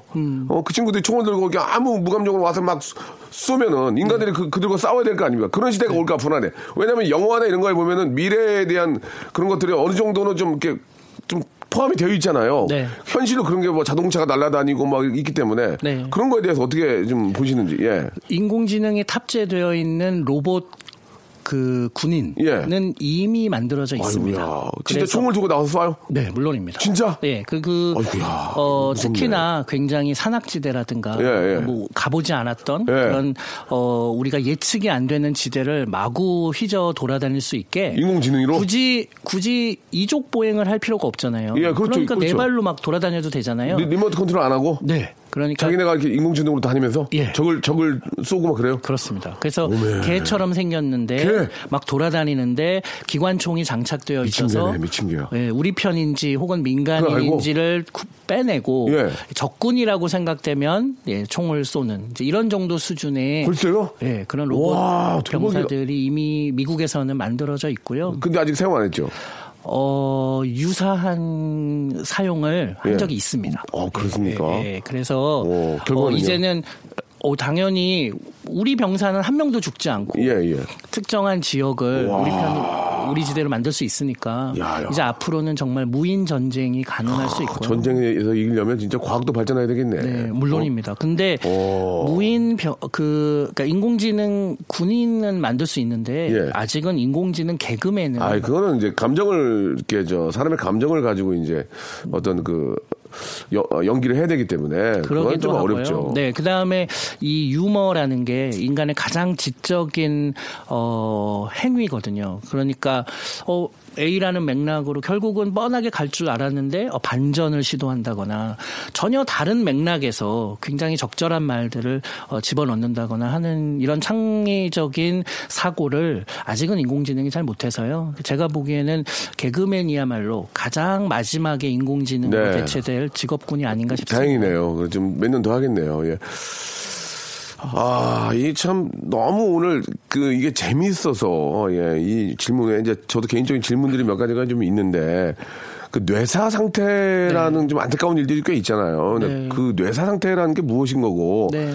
어, 그 친구들이 총을 들고 그냥 아무 무감정으로 와서 막 쏘- 쏘면은 인간들이 그, 그들과 싸워야 될 거 아닙니까? 그런 시대가 올까 불안해. 왜냐면 영화나 이런 거에 보면은 미래에 대한 그런 것들이 어느 정도는 좀 이렇게 좀 포함이 되어 있잖아요. 네. 현실로 그런 게 뭐 자동차가 날아다니고 막 있기 때문에 네. 그런 거에 대해서 어떻게 좀 보시는지. 예. 인공지능이 탑재되어 있는 로봇 그 군인은 예. 이미 만들어져 있습니다. 아이고야. 진짜 총을 들고 나와서 쏴요? 네, 물론입니다. 진짜? 예, 그, 그, 아이고야, 어, 무섭네. 특히나 굉장히 산악지대라든가, 예, 예. 뭐, 가보지 않았던 예. 그런, 어, 우리가 예측이 안 되는 지대를 마구 휘저 돌아다닐 수 있게. 인공지능으로? 굳이, 굳이 이족 보행을 할 필요가 없잖아요. 예, 그렇죠, 러니까 그렇죠. 네 발로 막 돌아다녀도 되잖아요. 리, 모트 컨트롤 안 하고? 네. 그러니까. 자기네가 이렇게 인공지능으로 다니면서 예. 적을 적을 쏘고 막 그래요. 그렇습니다. 그래서 오메. 개처럼 생겼는데 개? 막 돌아다니는데 기관총이 장착되어 미친 있어서 개네, 미친 개야. 예, 우리 편인지 혹은 민간인인지를 구- 빼내고 예. 적군이라고 생각되면 예, 총을 쏘는 이제 이런 정도 수준의 글쎄요? 예, 그런 로봇 와. 병사들이 이미 미국에서는 만들어져 있고요. 근데 아직 사용 안 했죠. 어, 유사한 사용을 한 예. 적이 있습니다. 어, 그렇습니까? 예, 예. 그래서 오, 어? 이제는 어, 당연히 우리 병사는 한 명도 죽지 않고 예, 예. 특정한 지역을 와. 우리 편 우리 지대로 만들 수 있으니까 야, 야. 이제 앞으로는 정말 무인 전쟁이 가능할 수 있고요. 전쟁에서 이기려면 진짜 과학도 발전해야 되겠네. 네, 물론입니다. 근데 오. 무인 병, 그, 그러니까 인공지능 군인은 만들 수 있는데 예. 아직은 인공지능 개그맨은 아, 그거는 이제 감정을 이렇게 저 사람의 감정을 가지고 이제 어떤 그 여- 어, 연기를 해야 되기 때문에 그건 좀 하고요. 어렵죠. 네, 그 다음에 이 유머라는 게 인간의 가장 지적인 어, 행위거든요. 그러니까 어. A라는 맥락으로 결국은 뻔하게 갈 줄 알았는데 어, 반전을 시도한다거나 전혀 다른 맥락에서 굉장히 적절한 말들을 어, 집어넣는다거나 하는 이런 창의적인 사고를 아직은 인공지능이 잘 못해서요. 제가 보기에는 개그맨이야말로 가장 마지막에 인공지능으로 네. 대체될 직업군이 아닌가 싶습니다. 다행이네요. 좀 몇 년 더 하겠네요. 예. 아, 이 참 너무 오늘 그 이게 재미있어서 예, 이 질문에 이제 저도 개인적인 질문들이 몇 가지가 좀 있는데 그 뇌사 상태라는 좀 안타까운 일들이 꽤 있잖아요. 네. 그 뇌사 상태라는 게 무엇인 거고 네.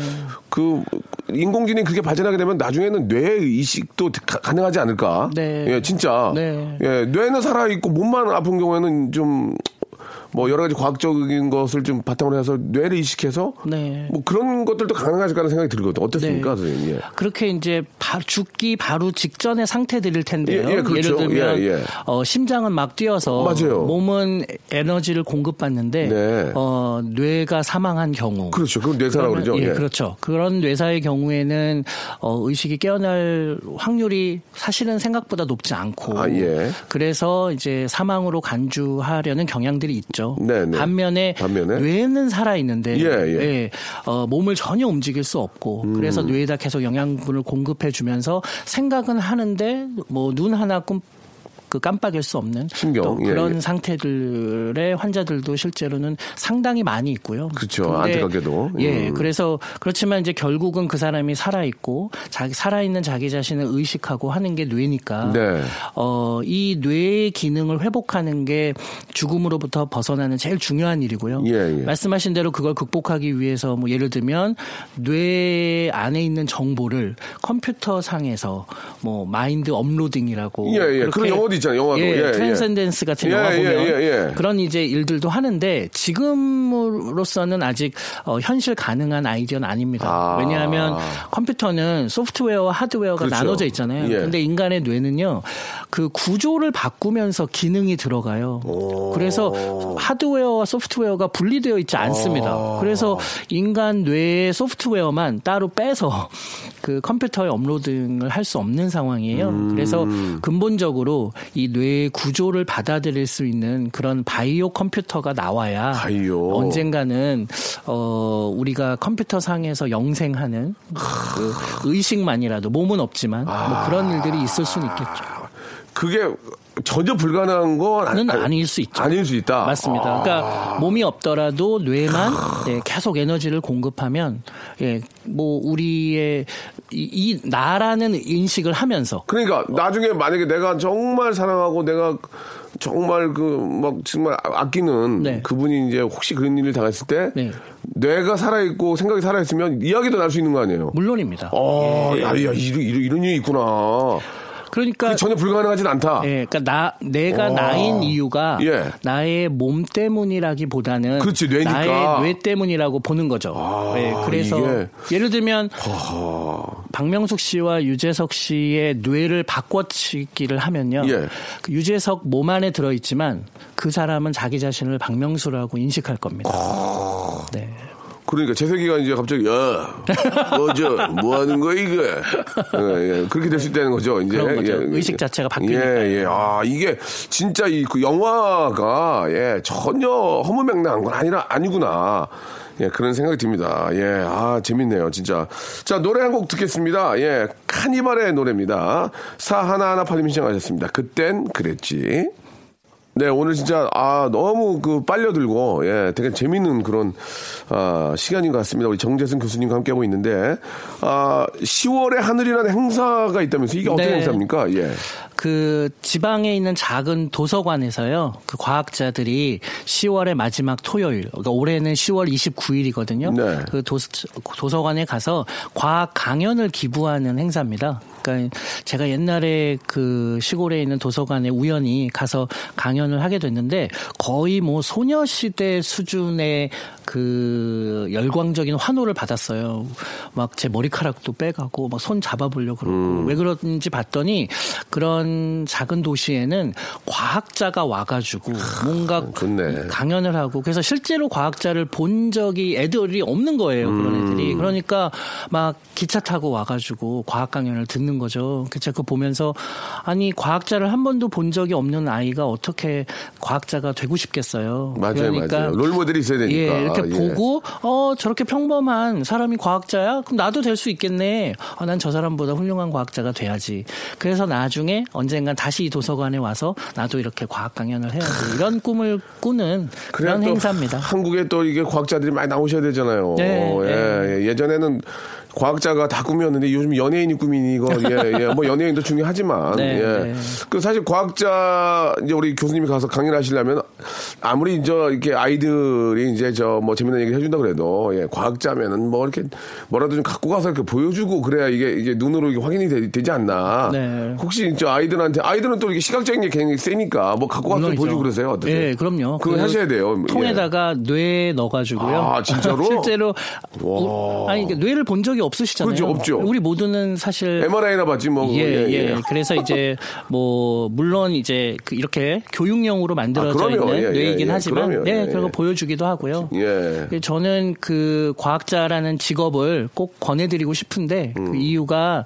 그 인공지능이 그렇게 발전하게 되면 나중에는 뇌 이식도 가, 능하지 않을까? 네. 예, 진짜. 네. 예, 뇌는 살아 있고 몸만 아픈 경우에는 좀 뭐 여러 가지 과학적인 것을 좀 바탕으로 해서 뇌를 이식해서 네. 뭐 그런 것들도 않은 생각이 들거든요. 어떻습니까, 네. 선생님? 예. 그렇게 이제 바- 죽기 바로 직전의 상태들일 텐데요. 예, 예, 그렇죠. 를 들면 예, 예. 어, 심장은 막 뛰어서 맞아요. 몸은 에너지를 공급받는데 네. 어, 뇌가 사망한 경우 그렇죠. 그건 뇌사라고 그러면- 그러죠. 예, 예. 그렇죠. 그런 뇌사의 경우에는 어, 의식이 깨어날 확률이 사실은 생각보다 높지 않고 아, 예. 그래서 이제 사망으로 간주하려는 경향들이 있죠. 네, 네. 반면에, 반면에? 뇌는 살아 있는데 예, 예. 어, 몸을 전혀 움직일 수 없고 음. 그래서 뇌에다 계속 영양분을 공급해 주면서 생각은 하는데 뭐 눈 하나 꿈 그 깜빡일 수 없는 신경, 또 예, 그런 예. 상태들의 환자들도 실제로는 상당히 많이 있고요. 그렇죠. 안타깝게도. 예, 음. 그래서 그렇지만 이제 결국은 그 사람이 살아 있고 자기 살아 있는 자기 자신을 의식하고 하는 게 뇌니까 네. 어, 이 뇌의 기능을 회복하는 게 죽음으로부터 벗어나는 제일 중요한 일이고요. 예, 예. 말씀하신 대로 그걸 극복하기 위해서 뭐 예를 들면 뇌 안에 있는 정보를 컴퓨터 상에서 뭐 mind uploading이라고 예, 예. 그런 영어도 있잖아요, 영화도. 예, 예, 예. 트랜센던스 같은 예, 영화 예, 보면 예, 예. 그런 이제 일들도 하는데 지금으로서는 아직 어, 현실 가능한 아이디어는 아닙니다. 아. 왜냐하면 컴퓨터는 소프트웨어와 하드웨어가 그렇죠. 나눠져 있잖아요. 예. 근데 인간의 뇌는요, 그 구조를 바꾸면서 기능이 들어가요. 그래서 하드웨어와 소프트웨어가 분리되어 있지 않습니다. 아. 그래서 인간 뇌의 소프트웨어만 따로 빼서 그 컴퓨터에 업로딩을 할 수 없는 상황이에요. 음. 그래서 근본적으로 이 뇌의 구조를 받아들일 수 있는 그런 바이오 컴퓨터가 나와야 바이오. 언젠가는 어 우리가 컴퓨터 상에서 영생하는 그 의식만이라도 몸은 없지만 아. 뭐 그런 일들이 있을 수는 있겠죠. 그게 전혀 불가능한 건 아니- 는 아닐 수 있죠. 아닐 수 있다. 맞습니다. 그러니까 몸이 없더라도 뇌만 예, 계속 에너지를 공급하면 예, 뭐 우리의 이, 이 나라는 인식을 하면서 그러니까 나중에 만약에 내가 정말 사랑하고 내가 정말 그 막 정말 아끼는 네. 그분이 이제 혹시 그런 일을 당했을 때 네. 뇌가 살아 있고 생각이 살아 있으면 이야기도 날 수 있는 거 아니에요. 물론입니다. 어, 예. 야, 야, 이런, 이런, 이런 일이 있구나. 그러니까 전혀 불가능하진 않다. 예, 그러니까 나 내가 어. 나인 이유가 예. 나의 몸 때문이라기보다는 그렇지, 뇌니까. 나의 뇌 때문이라고 보는 거죠. 아, 예, 그래서 이게. 예를 들면 박명숙 씨와 유재석 씨의 뇌를 바꿔치기를 하면요. 예. 그 유재석 몸 안에 들어 있지만 그 사람은 자기 자신을 박명수라고 인식할 겁니다. 아. 네. 그러니까 재석이가 이제 갑자기 야, 뭐저 뭐 하는 거야 이게? 예, 예. 그렇게 될 수 있다는 거죠. 이제 거죠. 예, 의식 자체가 바뀌니까. 예, 예. 아 이게 진짜 이 그 영화가 예 전혀 허무맹랑한 건 아니라 아니구나. 예, 그런 생각이 듭니다. 예, 아, 재밌네요, 진짜. 자, 노래 한 곡 듣겠습니다. 예, 카니발의 노래입니다. 사 하나하나 팔님 신청하셨습니다. 그땐 그랬지. 네, 오늘 진짜, 아, 너무 그 빨려들고, 예, 되게 재밌는 그런, 아, 시간인 것 같습니다. 우리 정재승 교수님과 함께하고 있는데, 아, 10월에 하늘이라는 행사가 있다면서 이게 어떤 네. 행사입니까? 예. 그 지방에 있는 작은 도서관에서요. 그 과학자들이 10월의 마지막 토요일, 그러니까 올해는 10월 29일이거든요. 네. 그 도서, 도서관에 가서 과학 강연을 기부하는 행사입니다. 그러니까 제가 옛날에 그 시골에 있는 도서관에 우연히 가서 강연 을 하게 됐는데 거의 뭐 소녀시대 수준의 그 열광적인 환호를 받았어요. 막 제 머리카락도 빼가고 막 손 잡아보려고 그러고 음. 왜 그런지 봤더니 그런 작은 도시에는 과학자가 와가지고 뭔가 아, 좋네. 강연을 하고 그래서 실제로 과학자를 본 적이 애들이 없는 거예요. 그런 음. 애들이 그러니까 막 기차 타고 와가지고 과학 강연을 듣는 거죠. 제가 그거 보면서 아니 과학자를 한 번도 본 적이 없는 아이가 어떻게 과학자가 되고 싶겠어요. 맞아요, 그러니까 맞아요. 롤 모델이 있어야 되니까. 예, 이렇게 예. 보고 어 저렇게 평범한 사람이 과학자야? 그럼 나도 될 수 있겠네. 아, 난저 사람보다 훌륭한 과학자가 돼야지. 그래서 나중에 언젠간 다시 이 도서관에 와서 나도 이렇게 과학 강연을 해야지. 이런 꿈을 꾸는 그런 또 행사입니다. 한국에 또 이게 과학자들이 많이 나오셔야 되잖아요. 네, 예, 예. 예전에는 과학자가 다 꿈이었는데 요즘 연예인이 꿈이니 이거 예, 예. 뭐 연예인도 중요하지만 네, 예. 네. 그 사실 과학자 이제 우리 교수님이 가서 강의를 하시려면 아무리 이제 이렇게 아이들이 이제 저 뭐 재밌는 얘기 해준다 그래도 예, 과학자면은 뭐 이렇게 뭐라도 좀 갖고 가서 이렇게 보여주고 그래야 이게 이게 눈으로 이게 확인이 되, 지 않나. 네. 혹시 저 아이들한테 아이들은 또 이렇게 시각적인 게 굉장히 세니까 뭐 갖고 가서. 보여주고 그러세요. 어떠세요? 예, 그럼요. 그거 그 하셔야 돼요. 예. 통에다가 뇌 넣어가지고요. 아, 진짜로? 실제로 와. 우- 아니 그러니까 뇌를 본 적이 없 으시잖아요. 그렇죠, 없죠. 우리 모두는 사실 MRI나 봤지 뭐. 예, 예, 그래서 이제 뭐 물론 이제 그 이렇게 교육용으로 만들어져 아. 있는 예, 예, 뇌이긴 예. 하지만. 네, 예, 그거 예. 보여주기도 하고요. 예. 저는 그 과학자라는 직업을 꼭 권해드리고 싶은데 음. 그 이유가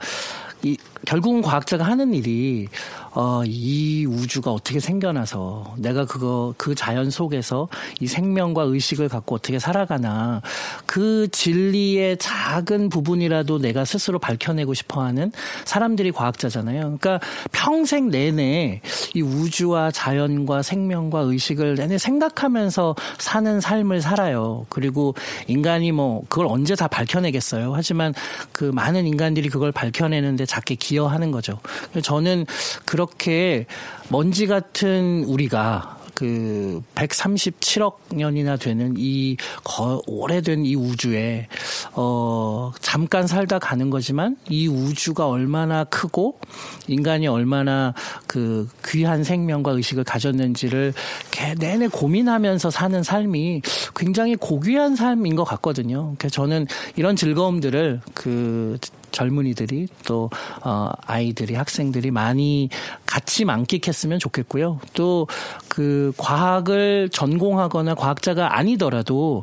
이, 결국은 과학자가 하는 일이 어, 이 우주가 어떻게 생겨나서 내가 그거 그 자연 속에서 이 생명과 의식을 갖고 어떻게 살아가나 그 진리의 작은 부분이라도 내가 스스로 밝혀내고 싶어하는 사람들이 과학자잖아요. 그러니까 평생 내내 이 우주와 자연과 생명과 의식을 내내 생각하면서 사는 삶을 살아요. 그리고 인간이 뭐 그걸 언제 다 밝혀내겠어요. 하지만 그 많은 인간들이 그걸 밝혀내는데 작게 기여하는 거죠. 저는 그 렇게 먼지 같은 우리가 그 137억 년이나 되는 이 거, 오래된 이 우주에 어 잠깐 살다 가는 거지만 이 우주가 얼마나 크고 인간이 얼마나 그 귀한 생명과 의식을 가졌는지를 개- 내내 고민하면서 사는 삶이 굉장히 고귀한 삶인 것 같거든요. 그래서 저는 이런 즐거움들을 그 젊은이들이 또 어, 아이들이 학생들이 많이 같이 만끽했으면 좋겠고요. 또 그 과학을 전공하거나 과학자가 아니더라도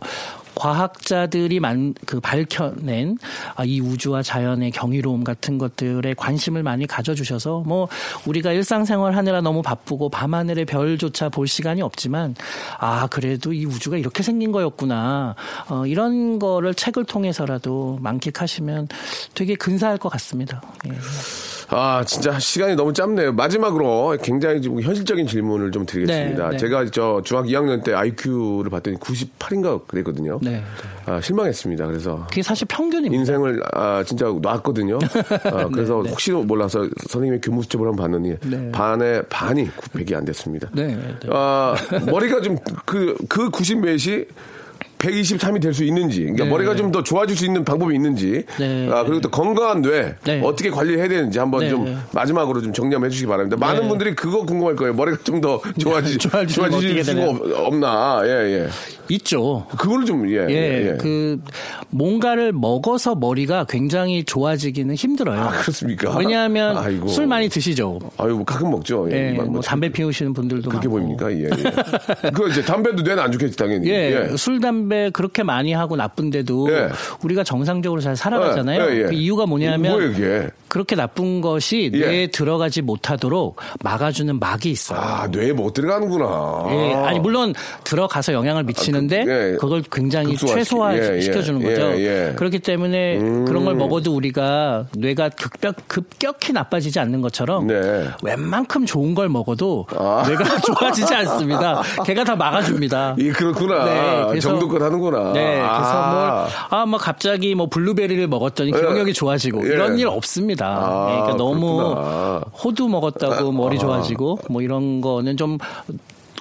과학자들이 만, 그 밝혀낸 아, 이 우주와 자연의 경이로움 같은 것들에 관심을 많이 가져주셔서 뭐 우리가 일상생활 하느라 너무 바쁘고 밤하늘의 별조차 볼 시간이 없지만 아 그래도 이 우주가 이렇게 생긴 거였구나 어, 이런 거를 책을 통해서라도 만끽하시면 되게 근사할 것 같습니다. 예. 아, 진짜 시간이 너무 짧네요. 마지막으로 굉장히 좀 현실적인 질문을 좀 드리겠습니다. 네, 네. 제가 저 중학교 2학년 때 IQ를 봤더니 98인가 그랬거든요. 네, 네. 아, 실망했습니다. 그래서 그게 사실 평균입니다. 인생을 아, 진짜 놨거든요. 아, 그래서 네, 네. 혹시 몰라서 선생님의 교무 수첩을 한번 봤더니 네. 반에 반이 900이 안 됐습니다. 네, 네. 아, 머리가 좀 그그 90 몇이 123이 될 수 있는지, 그러니까 네. 머리가 좀 더 좋아질 수 있는 방법이 있는지, 네. 아, 그리고 또 건강한 뇌 네. 어떻게 관리해야 되는지 한번 네. 좀 마지막으로 좀 정리해 주시기 바랍니다. 많은 네. 분들이 그거 궁금할 거예요. 머리가 좀 더 좋아지, 좋아지면 좋아질 어떻게 수가? 없- 없나, 예, 예. 있죠. 그거를 좀, 예, 예, 예, 예. 그 뭔가를 먹어서 머리가 굉장히 좋아지기는 힘들어요. 아, 그렇습니까? 왜냐하면 아이고. 술 많이 드시죠. 아유, 뭐 가끔 먹죠. 예, 예, 뭐뭐 참- 담배 피우시는 분들도 그렇게 많고. 보입니까? 예, 예. 그 이제 담배도 뇌는 안 좋겠지, 당연히. 예, 술 담배 그렇게 많이 하고 나쁜데도 예. 우리가 정상적으로 잘 살아가잖아요. 예, 예, 예. 그 이유가 뭐냐면 뭐예요? 그렇게 나쁜 것이 예. 뇌에 들어가지 못하도록 막아주는 막이 있어요. 아, 뇌에 못 들어가는구나. 예, 아니 물론 들어가서 영향을 미치는데 그, 예. 그걸 굉장히 극소화시키- 예, 예, 최소화시켜주는 예, 거죠. 예. 그렇기 때문에 그런 걸 먹어도 우리가 뇌가 급격, 급격히 나빠지지 않는 것처럼 네. 웬만큼 좋은 걸 먹어도 아. 뇌가 좋아지지 않습니다. 걔가 다 막아줍니다. 예, 그렇구나. 정도껏 하는구나. 네, 그래서 아. 뭐, 아, 뭐 갑자기 뭐 블루베리를 먹었더니 기억력이 좋아지고 예. 이런 일 없습니다. 아, 예, 그러니까 너무 그렇구나. 호두 먹었다고 머리 아. 좋아지고 뭐 이런 거는 좀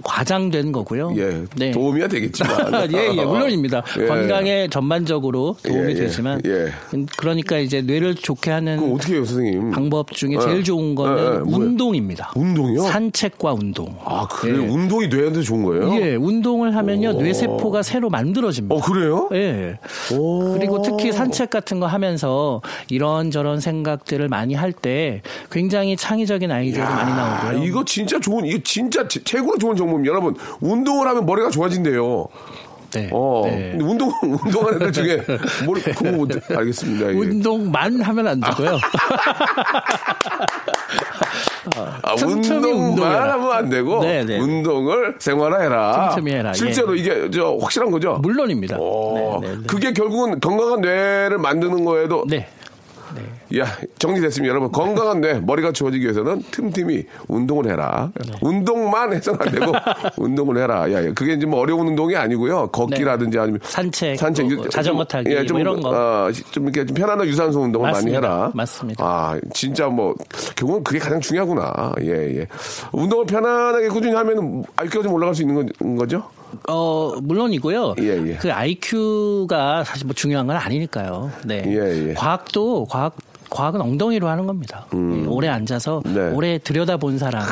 과장된 거고요. 예, 네. 도움이야 되겠지만. 예, 예, 물론입니다. 예. 건강에 전반적으로 도움이 예, 예, 되지만, 예. 그러니까 이제 뇌를 좋게 하는 어떻게 해요, 선생님? 방법 중에 예. 제일 좋은 거는? 운동입니다. 운동이요? 산책과 운동. 아, 그래? 요 예. 운동이 뇌한테 좋은 거예요? 예, 운동을 하면요, 오. 뇌세포가 새로 만들어집니다. 어, 그래요? 예. 오. 그리고 특히 산책 같은 거 하면서 이런저런 생각들을 많이 할 때 굉장히 창의적인 아이디어가 많이 아, 나오고요. 이거 진짜 좋은, 이거 진짜 제- 최고로 좋은 정보 입니다. 여러분, 운동을 하면 머리가 좋아진대요. 네. 어, 네. 운동, 운동하는 애들 중에, 뭘, 그거 못, 알겠습니다. 예. 운동만 하면 안 되고요. 아, 운동만 운동해라. 하면 안 되고, 네, 네. 운동을 생활화해라. 틈틈이 해라. 실제로 예. 이게, 저, 확실한 거죠? 물론입니다. 어, 네, 네, 네. 그게 결국은 건강한 뇌를 만드는 거에도 네. 네. 야, 정리됐습니다. 여러분, 건강한 뇌, 머리가 좋아지기 위해서는 틈틈이 운동을 해라. 네. 운동만 해서는 안 되고, 운동을 해라. 야, 야, 그게 이제 뭐 어려운 운동이 아니고요. 걷기라든지 아니면. 네. 산책, 산책, 뭐, 좀- 자전거 타기, 예, 좀, 뭐 이런 거. 어, 좀 이렇게 좀 편안한 유산소 운동을 맞습니다. 많이 해라. 맞습니다. 아, 진짜 뭐, 결국은 그게 가장 중요하구나. 예, 예. 운동을 편안하게 꾸준히 하면 IQ가 좀 올라갈 수 있는 건- 거죠? 어, 물론이고요. 예, 예. 그 IQ가 사실 뭐 중요한 건 아니니까요. 네. 예, 예. 과학도 과학 과학은 엉덩이로 하는 겁니다. 예, 오래 앉아서 음. 네. 오래 들여다본 사람,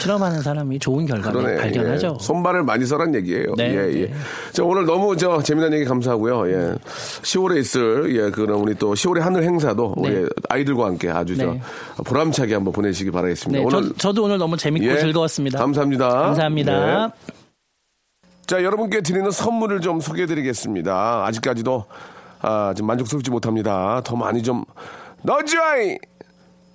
실험하는 사람이 좋은 결과를 그러네. 발견하죠. 예. 손발을 많이 써란 얘기예요. 네, 예, 예. 네. 자, 오늘 너무 저 재미난 얘기 감사하고요. 예. 10월에 있을 예, 그런 우리 또 10월의 하늘 행사도 네. 우리 아이들과 함께 아주 저 네. 보람차게 한번 보내시기 바라겠습니다. 네, 오늘 저, 저도 오늘 너무 재밌고 예, 즐거웠습니다. 감사합니다. 감사합니다. 네. 자, 여러분께 드리는 선물을 좀 소개해 드리겠습니다. 아직까지도 아, 좀 만족스럽지 못합니다. 더 많이 좀 넣어줘이!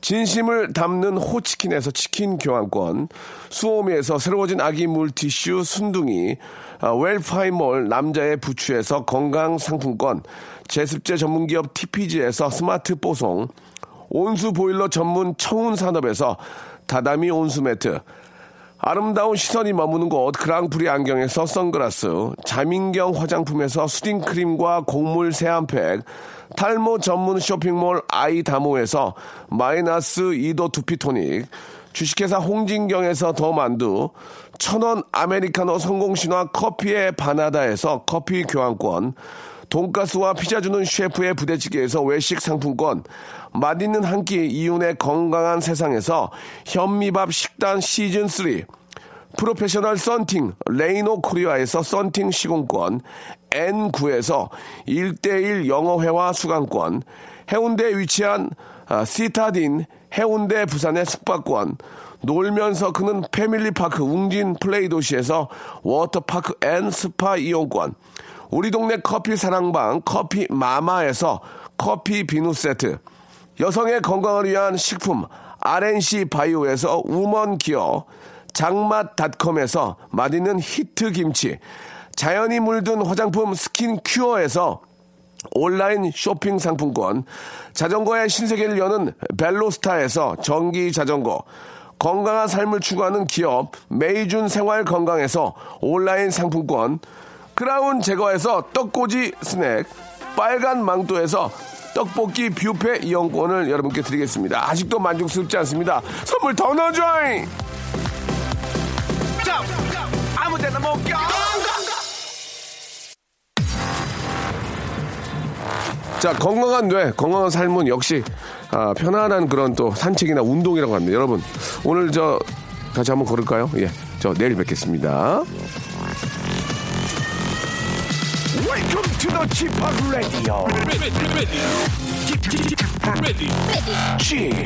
진심을 담는 호치킨에서 치킨 교환권, 수오미에서 새로워진 아기 물티슈 순둥이, 아, 웰파이몰 남자의 부추에서 건강 상품권, 제습제 전문기업 TPG에서 스마트 뽀송, 온수 보일러 전문 청운 산업에서 다다미 온수 매트, 아름다운 시선이 머무는 곳 그랑프리 안경에서 선글라스 자민경 화장품에서 수딩크림과 곡물 세안팩 탈모 전문 쇼핑몰 아이다모에서 마이너스 2도 두피토닉 주식회사 홍진경에서 더 만두 천원 아메리카노 성공신화 커피의 바나다에서 커피 교환권 돈가스와 피자 주는 셰프의 부대찌개에서 외식 상품권, 맛있는 한 끼 이윤의 건강한 세상에서 현미밥 식단 시즌 3, 프로페셔널 썬팅 레이노 코리아에서 썬팅 시공권, N9에서 1대1 영어회화 수강권, 해운대에 위치한 아, 시타딘 해운대 부산의 숙박권, 놀면서 크는 패밀리파크 웅진 플레이 도시에서 워터파크 and 스파 이용권, 우리 동네 커피 사랑방 커피 마마에서 커피 비누 세트, 여성의 건강을 위한 식품 RNC 바이오에서 우먼 기어, 장맛닷컴에서 맛있는 히트 김치, 자연이 물든 화장품 스킨 큐어에서 온라인 쇼핑 상품권, 자전거의 신세계를 여는 벨로스타에서 전기 자전거, 건강한 삶을 추구하는 기업 메이준 생활 건강에서 온라인 상품권, 크라운 제과에서 떡꼬지 스낵, 빨간 망토에서 떡볶이 뷔페 이용권을 여러분께 드리겠습니다. 아직도 만족스럽지 않습니다. 선물 더 넣어줘잉! 아무데나 못 가. 자, 건강한 뇌, 건강한 삶은 역시 아, 편안한 그런 또 산책이나 운동이라고 합니다. 여러분, 오늘 저 같이 한번 걸을까요? 예, 저 내일 뵙겠습니다. Welcome to the Chip Radio. Chip